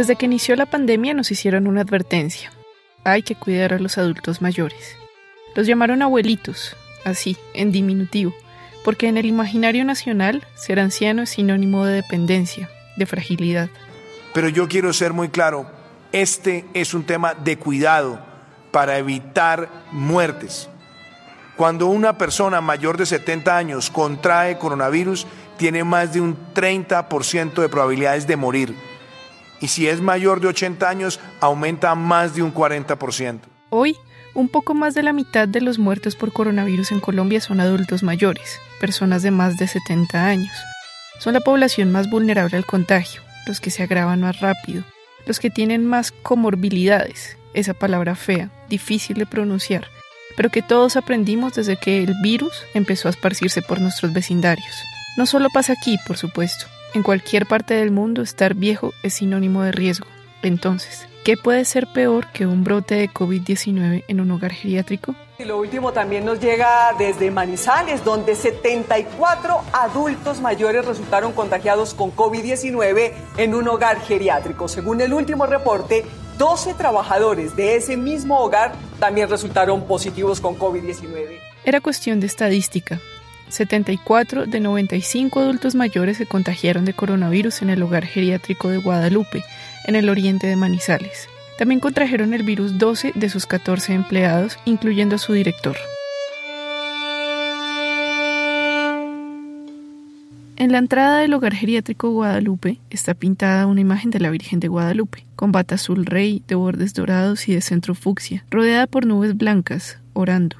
Desde que inició la pandemia nos hicieron una advertencia. Hay que cuidar a los adultos mayores. Los llamaron abuelitos, así, en diminutivo, porque en el imaginario nacional ser anciano es sinónimo de dependencia, de fragilidad. Pero yo quiero ser muy claro, este es un tema de cuidado para evitar muertes. Cuando una persona mayor de 70 años contrae coronavirus, tiene más de un 30% de probabilidades de morir. Y si es mayor de 80 años, aumenta más de un 40%. Hoy, un poco más de la mitad de los muertos por coronavirus en Colombia son adultos mayores, personas de más de 70 años. Son la población más vulnerable al contagio, los que se agravan más rápido, los que tienen más comorbilidades, esa palabra fea, difícil de pronunciar, pero que todos aprendimos desde que el virus empezó a esparcirse por nuestros vecindarios. No solo pasa aquí, por supuesto. En cualquier parte del mundo estar viejo es sinónimo de riesgo. Entonces, ¿qué puede ser peor que un brote de COVID-19 en un hogar geriátrico? Y lo último también nos llega desde Manizales, donde 74 adultos mayores resultaron contagiados con COVID-19 en un hogar geriátrico. Según el último reporte, 12 trabajadores de ese mismo hogar también resultaron positivos con COVID-19. Era cuestión de estadística. 74 de 95 adultos mayores se contagiaron de coronavirus en el hogar geriátrico de Guadalupe, en el oriente de Manizales. También contrajeron el virus 12 de sus 14 empleados, incluyendo a su director. En la entrada del hogar geriátrico Guadalupe está pintada una imagen de la Virgen de Guadalupe, con bata azul rey, de bordes dorados y de centro fucsia, rodeada por nubes blancas, orando.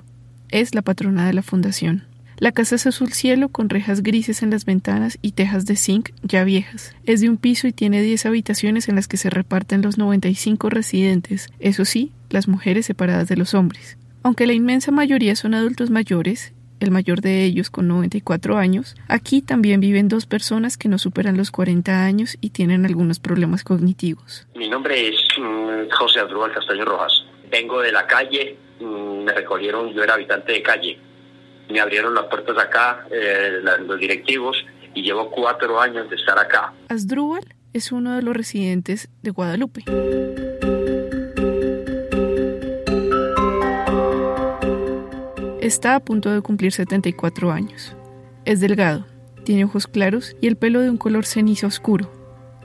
Es la patrona de la fundación. La casa es azul cielo con rejas grises en las ventanas y tejas de zinc ya viejas. Es de un piso y tiene 10 habitaciones en las que se reparten los 95 residentes, eso sí, las mujeres separadas de los hombres. Aunque la inmensa mayoría son adultos mayores, el mayor de ellos con 94 años, aquí también viven dos personas que no superan los 40 años y tienen algunos problemas cognitivos. Mi nombre es mm, José Adrúbal Castaño Rojas. Vengo de la calle, mm, me recogieron, yo era habitante de calle me abrieron las puertas acá, eh, los directivos, y llevo cuatro años de estar acá. Asdrúbal es uno de los residentes de Guadalupe. Está a punto de cumplir 74 años. Es delgado, tiene ojos claros y el pelo de un color cenizo oscuro.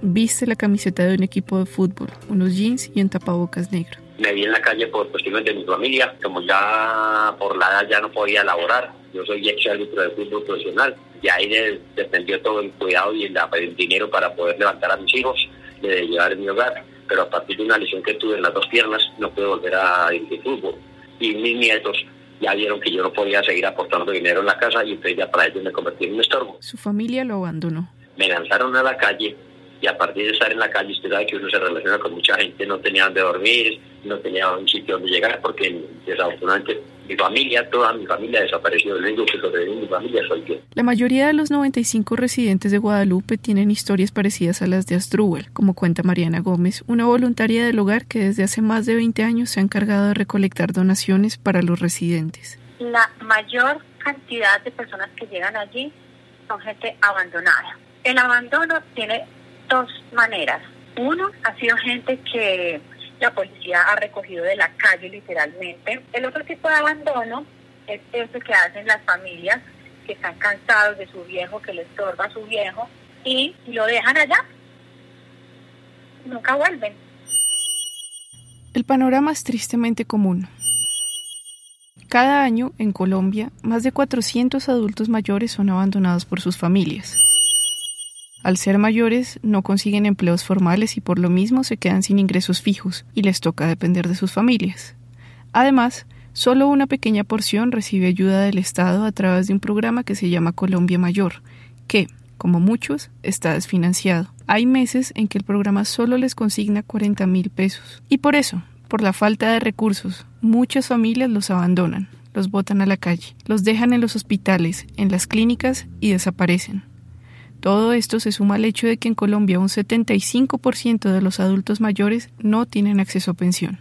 Viste la camiseta de un equipo de fútbol, unos jeans y un tapabocas negro me vi en la calle por cuestiones de mi familia, como ya por la edad ya no podía laborar, yo soy ex árbitro de fútbol profesional, y ahí dependió todo el cuidado y el, dinero para poder levantar a mis hijos, de llevar en mi hogar, pero a partir de una lesión que tuve en las dos piernas no pude volver a ir de fútbol, y mis nietos ya vieron que yo no podía seguir aportando dinero en la casa y entonces ya para ellos me convertí en un estorbo. Su familia lo abandonó. Me lanzaron a la calle y a partir de estar en la calle, usted sabe que uno se relaciona con mucha gente, no tenía donde dormir, no tenía un sitio donde llegar, porque desafortunadamente mi familia, toda mi familia desapareció. El único que sobrevive mi familia soy yo. La mayoría de los 95 residentes de Guadalupe tienen historias parecidas a las de Astrúbal, como cuenta Mariana Gómez, una voluntaria del hogar que desde hace más de 20 años se ha encargado de recolectar donaciones para los residentes. La mayor cantidad de personas que llegan allí son gente abandonada. El abandono tiene maneras. Uno, ha sido gente que la policía ha recogido de la calle literalmente. El otro tipo de abandono es ese que hacen las familias que están cansados de su viejo, que les estorba a su viejo y lo dejan allá. Nunca vuelven. El panorama es tristemente común. Cada año, en Colombia, más de 400 adultos mayores son abandonados por sus familias. Al ser mayores, no consiguen empleos formales y por lo mismo se quedan sin ingresos fijos y les toca depender de sus familias. Además, solo una pequeña porción recibe ayuda del Estado a través de un programa que se llama Colombia Mayor, que, como muchos, está desfinanciado. Hay meses en que el programa solo les consigna 40 mil pesos. Y por eso, por la falta de recursos, muchas familias los abandonan, los botan a la calle, los dejan en los hospitales, en las clínicas y desaparecen. Todo esto se suma al hecho de que en Colombia un 75% de los adultos mayores no tienen acceso a pensión.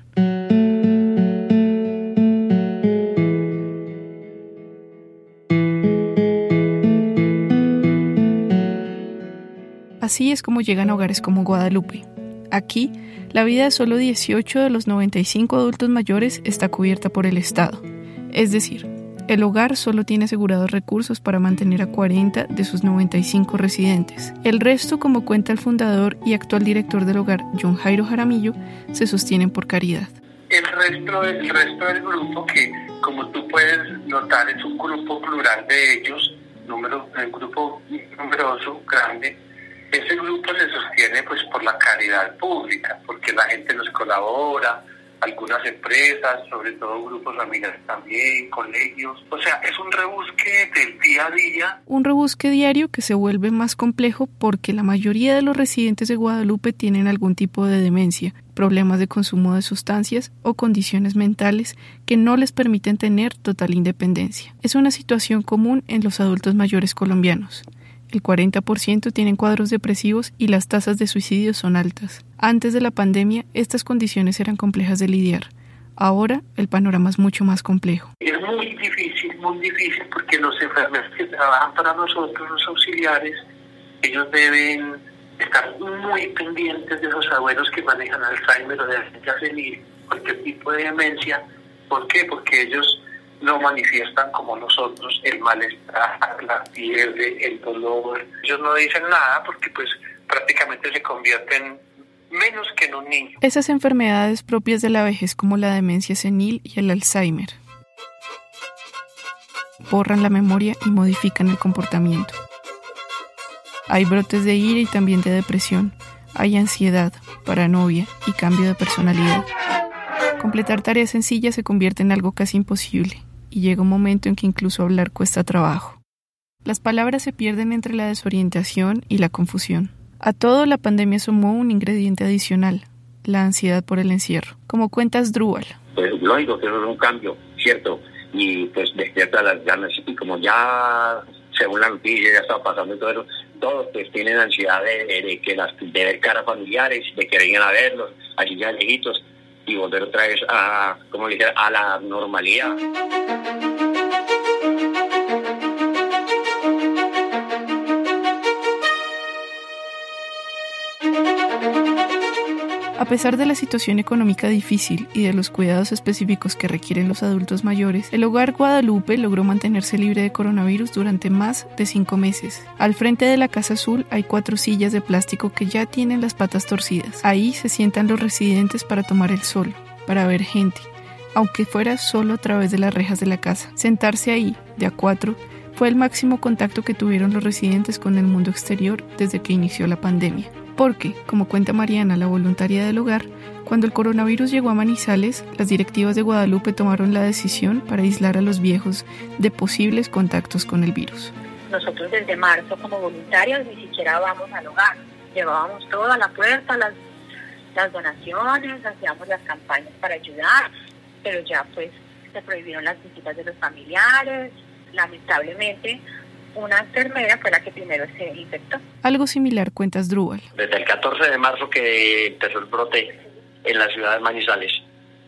Así es como llegan a hogares como Guadalupe. Aquí, la vida de solo 18 de los 95 adultos mayores está cubierta por el Estado. Es decir, el hogar solo tiene asegurados recursos para mantener a 40 de sus 95 residentes. El resto, como cuenta el fundador y actual director del hogar, John Jairo Jaramillo, se sostienen por caridad. El resto, el resto del grupo, que como tú puedes notar es un grupo plural de ellos, número, un grupo numeroso, grande, ese grupo se sostiene pues por la caridad pública, porque la gente nos colabora, algunas empresas, sobre todo grupos familiares también, colegios. O sea, es un rebusque del día a día. Un rebusque diario que se vuelve más complejo porque la mayoría de los residentes de Guadalupe tienen algún tipo de demencia, problemas de consumo de sustancias o condiciones mentales que no les permiten tener total independencia. Es una situación común en los adultos mayores colombianos. El 40% tienen cuadros depresivos y las tasas de suicidio son altas. Antes de la pandemia, estas condiciones eran complejas de lidiar. Ahora el panorama es mucho más complejo. Es muy difícil, muy difícil, porque los enfermeros que trabajan para nosotros, los auxiliares, ellos deben estar muy pendientes de los abuelos que manejan Alzheimer o demencia senil, cualquier tipo de demencia. ¿Por qué? Porque ellos no manifiestan como nosotros el malestar, la fiebre, el dolor. Ellos no dicen nada porque pues prácticamente se convierten menos que en un. Esas enfermedades propias de la vejez como la demencia senil y el Alzheimer borran la memoria y modifican el comportamiento. Hay brotes de ira y también de depresión. Hay ansiedad, paranoia y cambio de personalidad. Completar tareas sencillas se convierte en algo casi imposible y llega un momento en que incluso hablar cuesta trabajo. Las palabras se pierden entre la desorientación y la confusión. A todo la pandemia sumó un ingrediente adicional, la ansiedad por el encierro. Como cuentas Drúbal. Pues lógico que es un cambio, ¿cierto? Y pues despierta las ganas. Y como ya, según la noticia, ya está pasando todo eso, todos pues tienen ansiedad de, que las, de ver caras familiares, de que vengan a verlos, allí ya lejitos y volver otra vez a, como dije, a la normalidad. A pesar de la situación económica difícil y de los cuidados específicos que requieren los adultos mayores, el hogar Guadalupe logró mantenerse libre de coronavirus durante más de cinco meses. Al frente de la Casa Azul hay cuatro sillas de plástico que ya tienen las patas torcidas. Ahí se sientan los residentes para tomar el sol, para ver gente, aunque fuera solo a través de las rejas de la casa. Sentarse ahí, de a cuatro, fue el máximo contacto que tuvieron los residentes con el mundo exterior desde que inició la pandemia. Porque, como cuenta Mariana, la voluntaria del hogar, cuando el coronavirus llegó a Manizales, las directivas de Guadalupe tomaron la decisión para aislar a los viejos de posibles contactos con el virus. Nosotros desde marzo como voluntarios ni siquiera vamos al hogar. Llevábamos todo a la puerta, las, las donaciones, hacíamos las campañas para ayudar, pero ya pues se prohibieron las visitas de los familiares. Lamentablemente una enfermera fue la que primero se infectó. Algo similar cuentas Drúbal. Desde el 14 de marzo que empezó el brote en la ciudad de Manizales,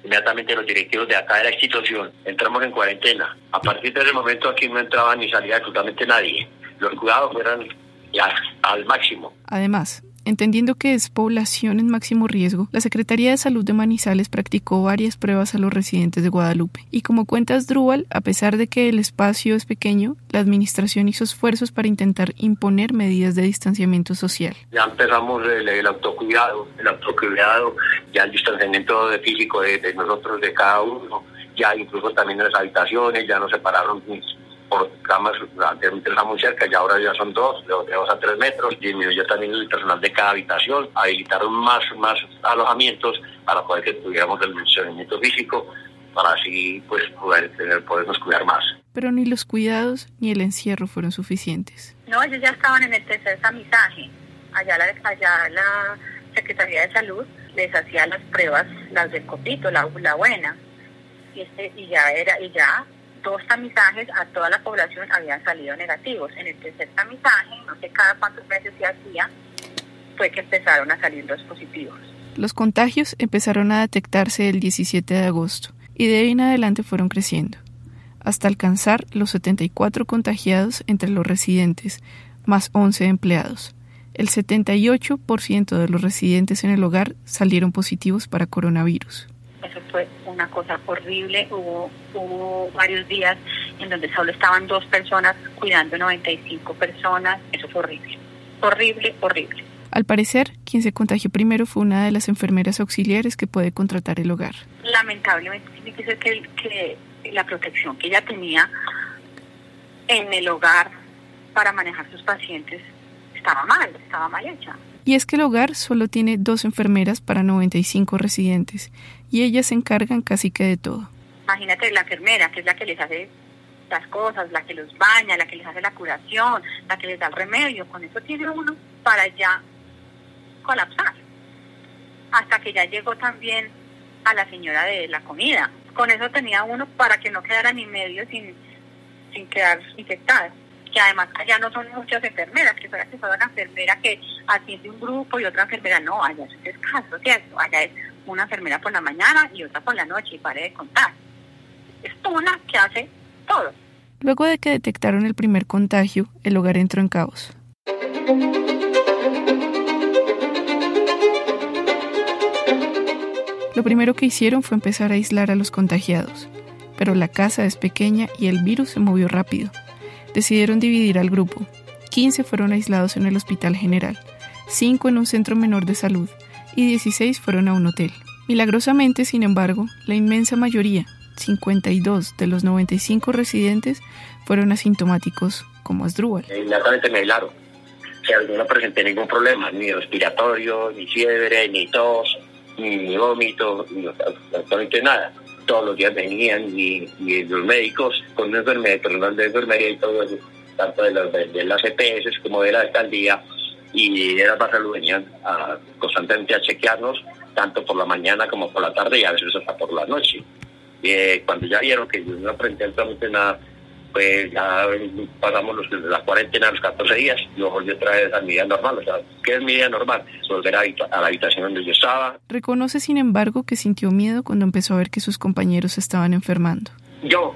inmediatamente los directivos de acá de la institución entramos en cuarentena. A partir de ese momento aquí no entraba ni salía absolutamente nadie. Los cuidados fueron ya al máximo. Además, Entendiendo que es población en máximo riesgo, la Secretaría de Salud de Manizales practicó varias pruebas a los residentes de Guadalupe. Y como cuentas Drúbal, a pesar de que el espacio es pequeño, la administración hizo esfuerzos para intentar imponer medidas de distanciamiento social. Ya empezamos el, autocuidado, el autocuidado, ya el distanciamiento físico de, de nosotros, de cada uno, ya incluso también en las habitaciones, ya nos separaron por camas, antes muy cerca y ahora ya son dos, de dos a tres metros, disminuyó también el personal de cada habitación, habilitaron más, más alojamientos para poder que tuviéramos el funcionamiento físico, para así pues poder tener, podernos cuidar más. Pero ni los cuidados ni el encierro fueron suficientes. No, ellos ya estaban en el tercer tamizaje. Allá la, allá la Secretaría de Salud les hacía las pruebas, las del copito, la, la buena. Y, este, y ya era, y ya dos tamizajes a toda la población habían salido negativos. En el tercer tamizaje, no sé cada cuántos meses se hacía, fue que empezaron a salir los positivos. Los contagios empezaron a detectarse el 17 de agosto y de ahí en adelante fueron creciendo, hasta alcanzar los 74 contagiados entre los residentes, más 11 empleados. El 78% de los residentes en el hogar salieron positivos para coronavirus. Eso fue una cosa horrible. Hubo, hubo varios días en donde solo estaban dos personas cuidando 95 personas. Eso fue horrible. Horrible, horrible. Al parecer, quien se contagió primero fue una de las enfermeras auxiliares que puede contratar el hogar. Lamentablemente tiene que ser que, que la protección que ella tenía en el hogar para manejar sus pacientes estaba mal, estaba mal hecha. Y es que el hogar solo tiene dos enfermeras para 95 residentes y ellas se encargan casi que de todo. Imagínate la enfermera, que es la que les hace las cosas, la que los baña, la que les hace la curación, la que les da el remedio. Con eso tiene uno para ya colapsar. Hasta que ya llegó también a la señora de la comida. Con eso tenía uno para que no quedara ni medio sin, sin quedar infectado. Que además allá no son muchas enfermeras, que fuera que una enfermera que atiende un grupo y otra enfermera no, allá es escaso, ¿cierto? Allá es una enfermera por la mañana y otra por la noche y pare de contar. Es una que hace todo. Luego de que detectaron el primer contagio, el hogar entró en caos. Lo primero que hicieron fue empezar a aislar a los contagiados, pero la casa es pequeña y el virus se movió rápido. Decidieron dividir al grupo. 15 fueron aislados en el Hospital General, 5 en un centro menor de salud y 16 fueron a un hotel. Milagrosamente, sin embargo, la inmensa mayoría, 52 de los 95 residentes, fueron asintomáticos, como Asdrúbal. Inmediatamente me aislaron. O sea, no presenté ningún problema, ni respiratorio, ni fiebre, ni tos, ni vómito, ni absolutamente nada. Todos los días venían y, los médicos con una enfermedad, personal de enfermería y todo eso, tanto de, las, de, las EPS como de la alcaldía y de la salud venían a, constantemente a chequearnos, tanto por la mañana como por la tarde y a veces hasta por la noche. Eh, cuando ya vieron que yo no aprendí absolutamente nada, pues ya pasamos los, la cuarentena, los 14 días, y luego volví otra vez a mi vida normal. O sea, ¿qué es mi vida normal? Volver a, la habitación donde yo estaba. Reconoce, sin embargo, que sintió miedo cuando empezó a ver que sus compañeros estaban enfermando. Yo,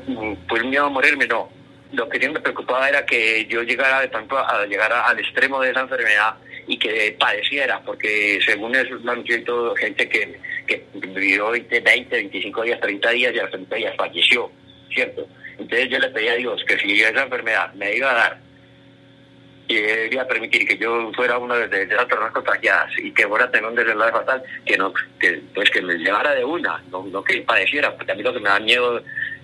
pues miedo a morirme, no. Lo que me preocupaba era que yo llegara de tanto a, llegar al extremo de esa enfermedad y que padeciera, porque según eso han todo gente que, que vivió 20, 20, 25 días, 30 días y a los 30 días falleció, ¿cierto? Entonces yo le pedí a Dios que si esa enfermedad me iba a dar y iba a permitir que yo fuera una de, esas personas contagiadas y que fuera a tener un desenlace fatal, que no, que, pues que me llevara de una, no, no que padeciera, porque a mí lo que me da miedo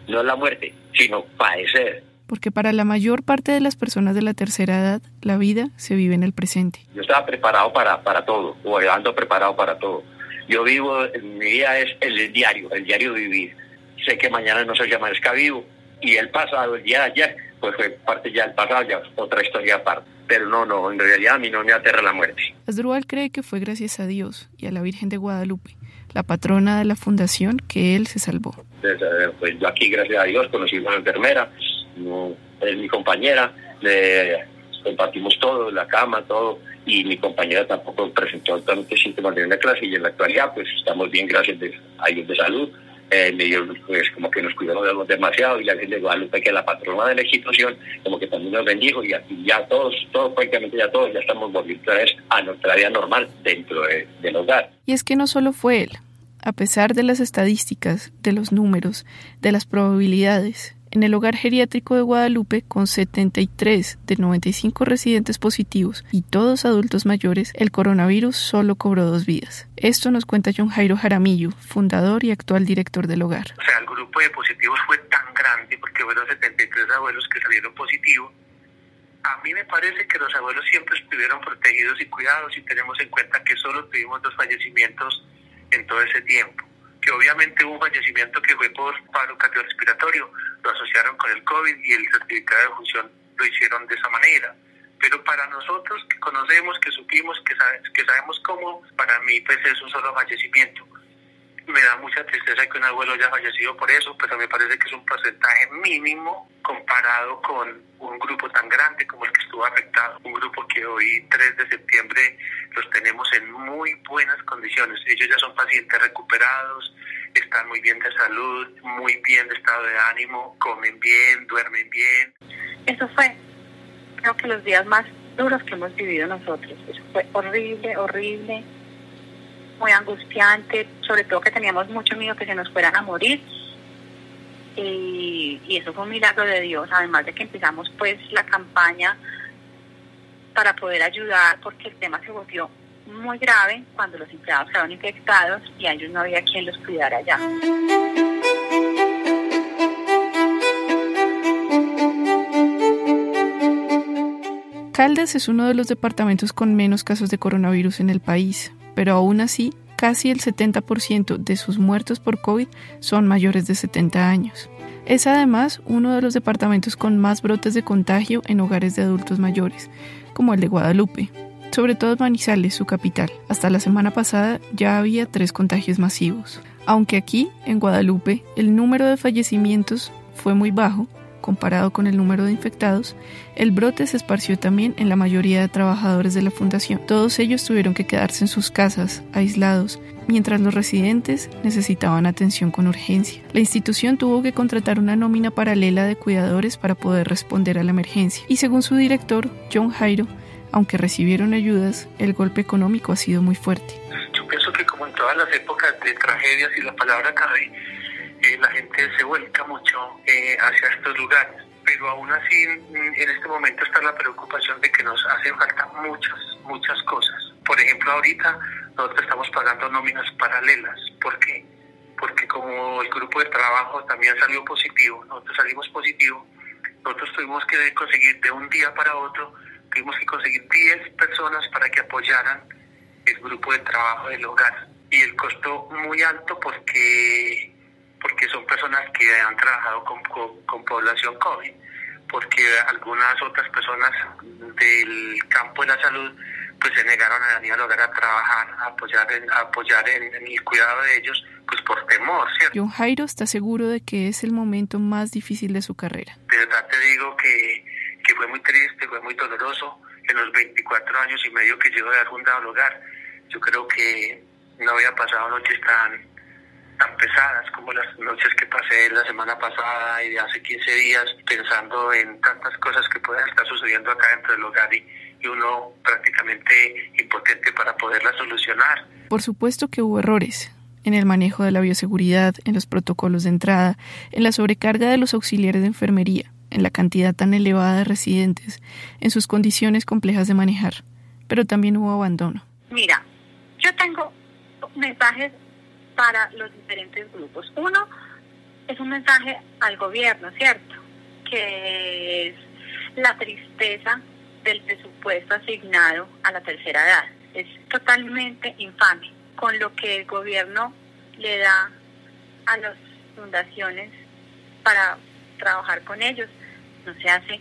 no es la muerte, sino padecer. Porque para la mayor parte de las personas de la tercera edad, la vida se vive en el presente. Yo estaba preparado para, para todo, o ando preparado para todo. Yo vivo, mi vida es el diario, el diario vivir. Sé que mañana no se llama vivo, y el pasado, el día de ayer, pues fue parte ya del pasado, ya otra historia aparte. Pero no, no, en realidad a mí no me aterra la muerte. Asdrúbal cree que fue gracias a Dios y a la Virgen de Guadalupe, la patrona de la fundación, que él se salvó. Pues, pues yo aquí, gracias a Dios, conocí a una enfermera, es mi compañera, le compartimos todo, la cama, todo, y mi compañera tampoco presentó tantos síntomas en la clase y en la actualidad pues estamos bien gracias a Dios de salud eh, pues como que nos cuidamos demasiado y la gente de Guadalupe, que la patrona de la institución, como que también nos bendijo y ya todos, todos prácticamente ya todos ya estamos volviendo a nuestra vida normal dentro del hogar. Y es que no solo fue él, a pesar de las estadísticas, de los números, de las probabilidades, en el hogar geriátrico de Guadalupe, con 73 de 95 residentes positivos y todos adultos mayores, el coronavirus solo cobró dos vidas. Esto nos cuenta John Jairo Jaramillo, fundador y actual director del hogar. O sea, el grupo de positivos fue tan grande porque fueron 73 abuelos que salieron positivos. A mí me parece que los abuelos siempre estuvieron protegidos y cuidados y tenemos en cuenta que solo tuvimos dos fallecimientos en todo ese tiempo que obviamente hubo un fallecimiento que fue por paro cardiorrespiratorio, lo asociaron con el COVID y el certificado de función lo hicieron de esa manera. Pero para nosotros que conocemos, que supimos, que, que sabemos cómo, para mí pues es un solo fallecimiento. Me da mucha tristeza que un abuelo haya fallecido por eso, pero me parece que es un porcentaje mínimo comparado con un grupo tan grande como el que estuvo afectado. Un grupo que hoy, 3 de septiembre, los tenemos en muy buenas condiciones. Ellos ya son pacientes recuperados, están muy bien de salud, muy bien de estado de ánimo, comen bien, duermen bien. Eso fue, creo que los días más duros que hemos vivido nosotros. Eso fue horrible, horrible, muy angustiante, sobre todo que teníamos mucho miedo que se nos fueran a morir. Y, eso fue un milagro de Dios, además de que empezamos pues la campaña para poder ayudar, porque el tema se volvió muy grave cuando los empleados quedaron infectados y a no había quien los cuidara ya. Caldas es uno de los departamentos con menos casos de coronavirus en el país, pero aún así, casi el 70% de sus muertos por COVID son mayores de 70 años. Es además uno de los departamentos con más brotes de contagio en hogares de adultos mayores, como el de Guadalupe, sobre todo Manizales, su capital. Hasta la semana pasada ya había tres contagios masivos. Aunque aquí, en Guadalupe, el número de fallecimientos fue muy bajo, comparado con el número de infectados, el brote se esparció también en la mayoría de trabajadores de la fundación. Todos ellos tuvieron que quedarse en sus casas, aislados, mientras los residentes necesitaban atención con urgencia. La institución tuvo que contratar una nómina paralela de cuidadores para poder responder a la emergencia. Y según su director, John Jairo, aunque recibieron ayudas, el golpe económico ha sido muy fuerte. Yo pienso que como en todas las épocas de tragedias y la palabra cabe, eh, la gente se vuelca mucho eh, hacia estos lugares. Pero aún así, en este momento está la preocupación de que nos hacen falta muchas, muchas cosas. Por ejemplo, ahorita nosotros estamos pagando nóminas paralelas. ¿Por qué? Porque como el grupo de trabajo también salió positivo, nosotros salimos positivo, nosotros tuvimos que conseguir de un día para otro, tuvimos que conseguir 10 personas para que apoyaran el grupo de trabajo del hogar. Y el costo muy alto porque porque son personas que han trabajado con, con, población COVID, porque algunas otras personas del campo de la salud pues se negaron a venir al hogar a trabajar, a apoyar, en, apoyar en, el cuidado de ellos, pues por temor, ¿cierto? John Jairo está seguro de que es el momento más difícil de su carrera. De verdad te digo que fue muy triste, fue muy doloroso en los 24 años y medio que llevo de haber fundado el hogar. Yo creo que no había pasado noches tan tan pesadas como las noches que pasé la semana pasada y de hace 15 días pensando en tantas cosas que pueden estar sucediendo acá dentro del hogar y, y uno prácticamente impotente para poderlas solucionar. Por supuesto que hubo errores en el manejo de la bioseguridad, en los protocolos de entrada, en la sobrecarga de los auxiliares de enfermería, en la cantidad tan elevada de residentes, en sus condiciones complejas de manejar, pero también hubo abandono. Mira, yo tengo mensajes para los diferentes grupos. Uno es un mensaje al gobierno, ¿cierto? Que es la tristeza del presupuesto asignado a la tercera edad. Es totalmente infame con lo que el gobierno le da a las fundaciones para trabajar con ellos. No se hace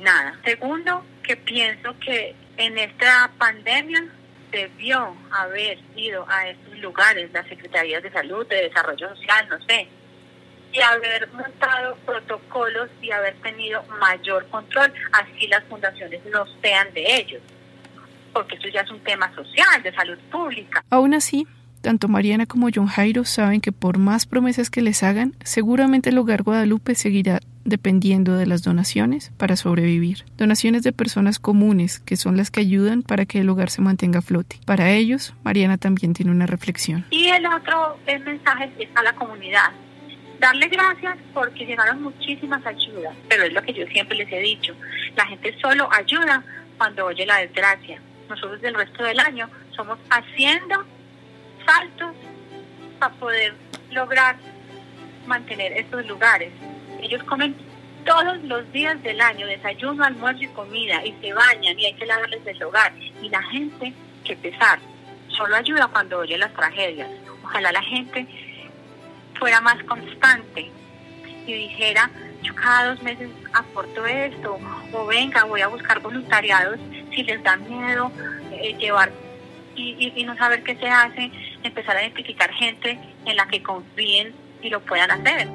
nada. Segundo, que pienso que en esta pandemia debió haber ido a estos lugares, las secretarías de salud, de desarrollo social, no sé, y haber montado protocolos y haber tenido mayor control, así las fundaciones no sean de ellos, porque eso ya es un tema social, de salud pública. Aún así, tanto Mariana como John Jairo saben que por más promesas que les hagan, seguramente el Hogar Guadalupe seguirá dependiendo de las donaciones para sobrevivir. Donaciones de personas comunes, que son las que ayudan para que el hogar se mantenga a flote. Para ellos, Mariana también tiene una reflexión. Y el otro el mensaje es a la comunidad. Darle gracias porque llegaron muchísimas ayudas, pero es lo que yo siempre les he dicho. La gente solo ayuda cuando oye la desgracia. Nosotros del resto del año somos haciendo saltos para poder lograr mantener estos lugares. Ellos comen todos los días del año, desayuno, almuerzo y comida, y se bañan y hay que lavarles el hogar. Y la gente, que pesar, solo ayuda cuando oye las tragedias. Ojalá la gente fuera más constante y dijera, yo cada dos meses aporto esto, o venga, voy a buscar voluntariados si les da miedo eh, llevar y, y no saber qué se hace, empezar a identificar gente en la que confíen y lo puedan hacer.